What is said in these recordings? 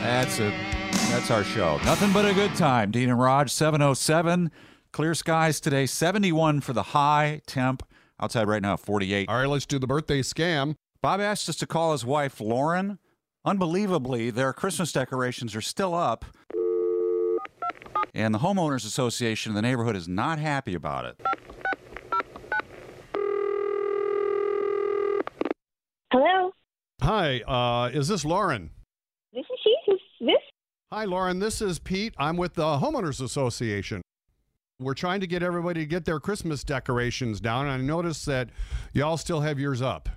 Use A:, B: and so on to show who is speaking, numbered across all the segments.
A: That's it. That's our show. Nothing but a good time. Dean and Rog, 707. Clear skies today, 71 for the high temp. Outside right now, 48.
B: All right, let's do the birthday scam.
A: Bob asked us to call his wife, Lauren. Unbelievably, their Christmas decorations are still up. And the Homeowners Association in the neighborhood is not happy about it.
C: Hello,
B: Hi, uh, is this Lauren?
C: this is she. Who's this?
B: Hi, Lauren. This is Pete. I'm with the Homeowners Association. We're trying to get everybody to get their Christmas decorations down. And I noticed that y'all still have yours up.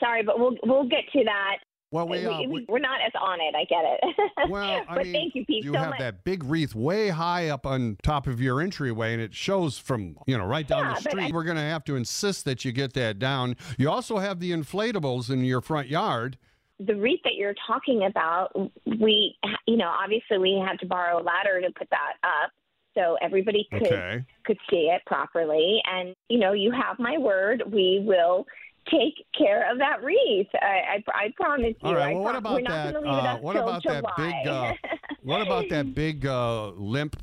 C: Sorry, but we'll we'll get to that.
B: Well, we, uh,
C: we,
B: we-
C: are not as on it. I get it.
B: well, I
C: but
B: mean,
C: thank you, Pete,
B: you
C: so
B: have
C: much.
B: that big wreath way high up on top of your entryway, and it shows from you know right down
C: Yeah,
B: the street.
C: I-
B: We're going to have to insist that you get that down. You also have the inflatables in your front yard.
C: the wreath that you're talking about, we, you know, obviously we had to borrow a ladder to put that up so everybody could
B: Okay.
C: could see it properly. And you know, you have my word. We will take care of that wreath. I, I, I promise you.
B: All right. Well, what about that? Uh, what about that big? Uh, what about that big uh, limp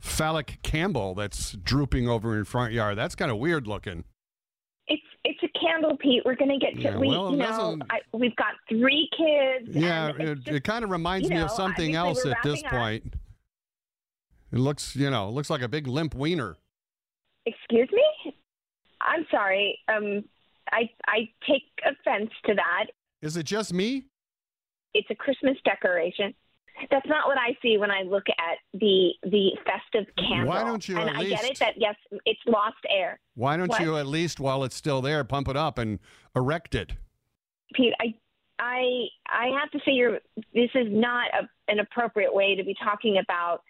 B: phallic Campbell that's drooping over in front yard? That's kind of weird looking.
C: It's it's a candle, Pete. We're gonna get to
B: Yeah,
C: we
B: well,
C: you know I, we've got three kids.
B: Yeah, it,
C: just-
B: it kind of reminds me of something else at this
C: up.
B: point. It looks, you know, it looks like a big limp wiener.
C: Excuse me. I'm sorry. Um, I I take offense to that.
B: Is it just me?
C: It's a Christmas decoration. That's not what I see when I look at the the festive candle.
B: Why don't you
C: And I get it that yes, it's lost air.
B: Why don't
C: What?
B: you at least, while it's still there, pump it up and erect it?
C: Pete, I I I have to say you're this is not a, an appropriate way to be talking about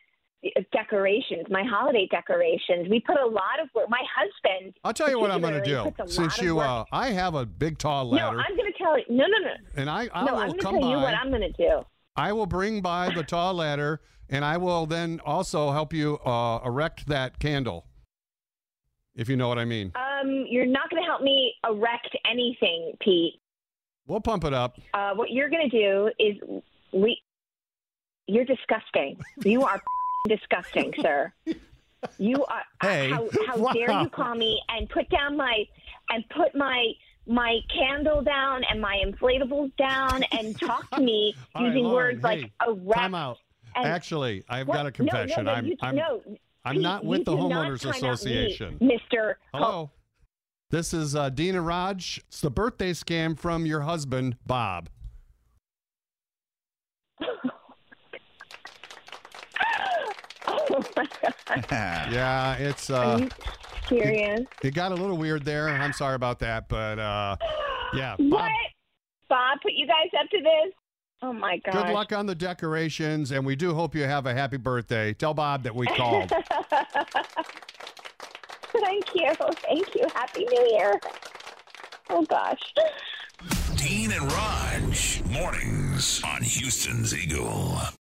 C: decorations, my holiday decorations. We put a lot of work. My husband.
B: I'll tell you what I'm going to do. Since you, uh, I have a big tall ladder.
C: no, I'm going to tell you. No, no, no.
B: and I, I
C: no,
B: will
C: I'm going to
B: come
C: tell you what I'm going to do.
B: I will bring by the tall ladder, and I will then also help you uh, erect that candle, if you know what I mean.
C: Um, you're not going to help me erect anything, Pete.
B: We'll pump it up.
C: Uh, what you're going to do is we. You're disgusting. You are disgusting, sir. You are.
B: Hey,
C: how, how dare you call me and put down my and put my my candle down and my inflatables down and talk to me using
B: Lauren,
C: words like
B: hey,
C: erect.
B: Time out. Actually, I've
C: What?
B: got a
C: No,
B: confession.
C: No, no,
B: I'm,
C: you,
B: I'm,
C: no,
B: I'm not with the Homeowners
C: out me,
B: Association.
C: Mr.
B: Hello. This is uh, Dean and Rog. It's the birthday scam from your husband, Bob.
C: Oh my God.
B: Yeah, it's
C: Are
B: uh,
C: you serious?
B: it got a little weird there. I'm sorry about that, but uh, yeah,
C: What?
B: Bob.
C: Bob put you guys up to this? Oh my god.
B: Good luck on the decorations, and we do hope you have a happy birthday. Tell Bob that we called.
C: Thank you. Thank you. Happy New Year. Oh gosh.
D: Dean and Rog, mornings on Houston's Eagle.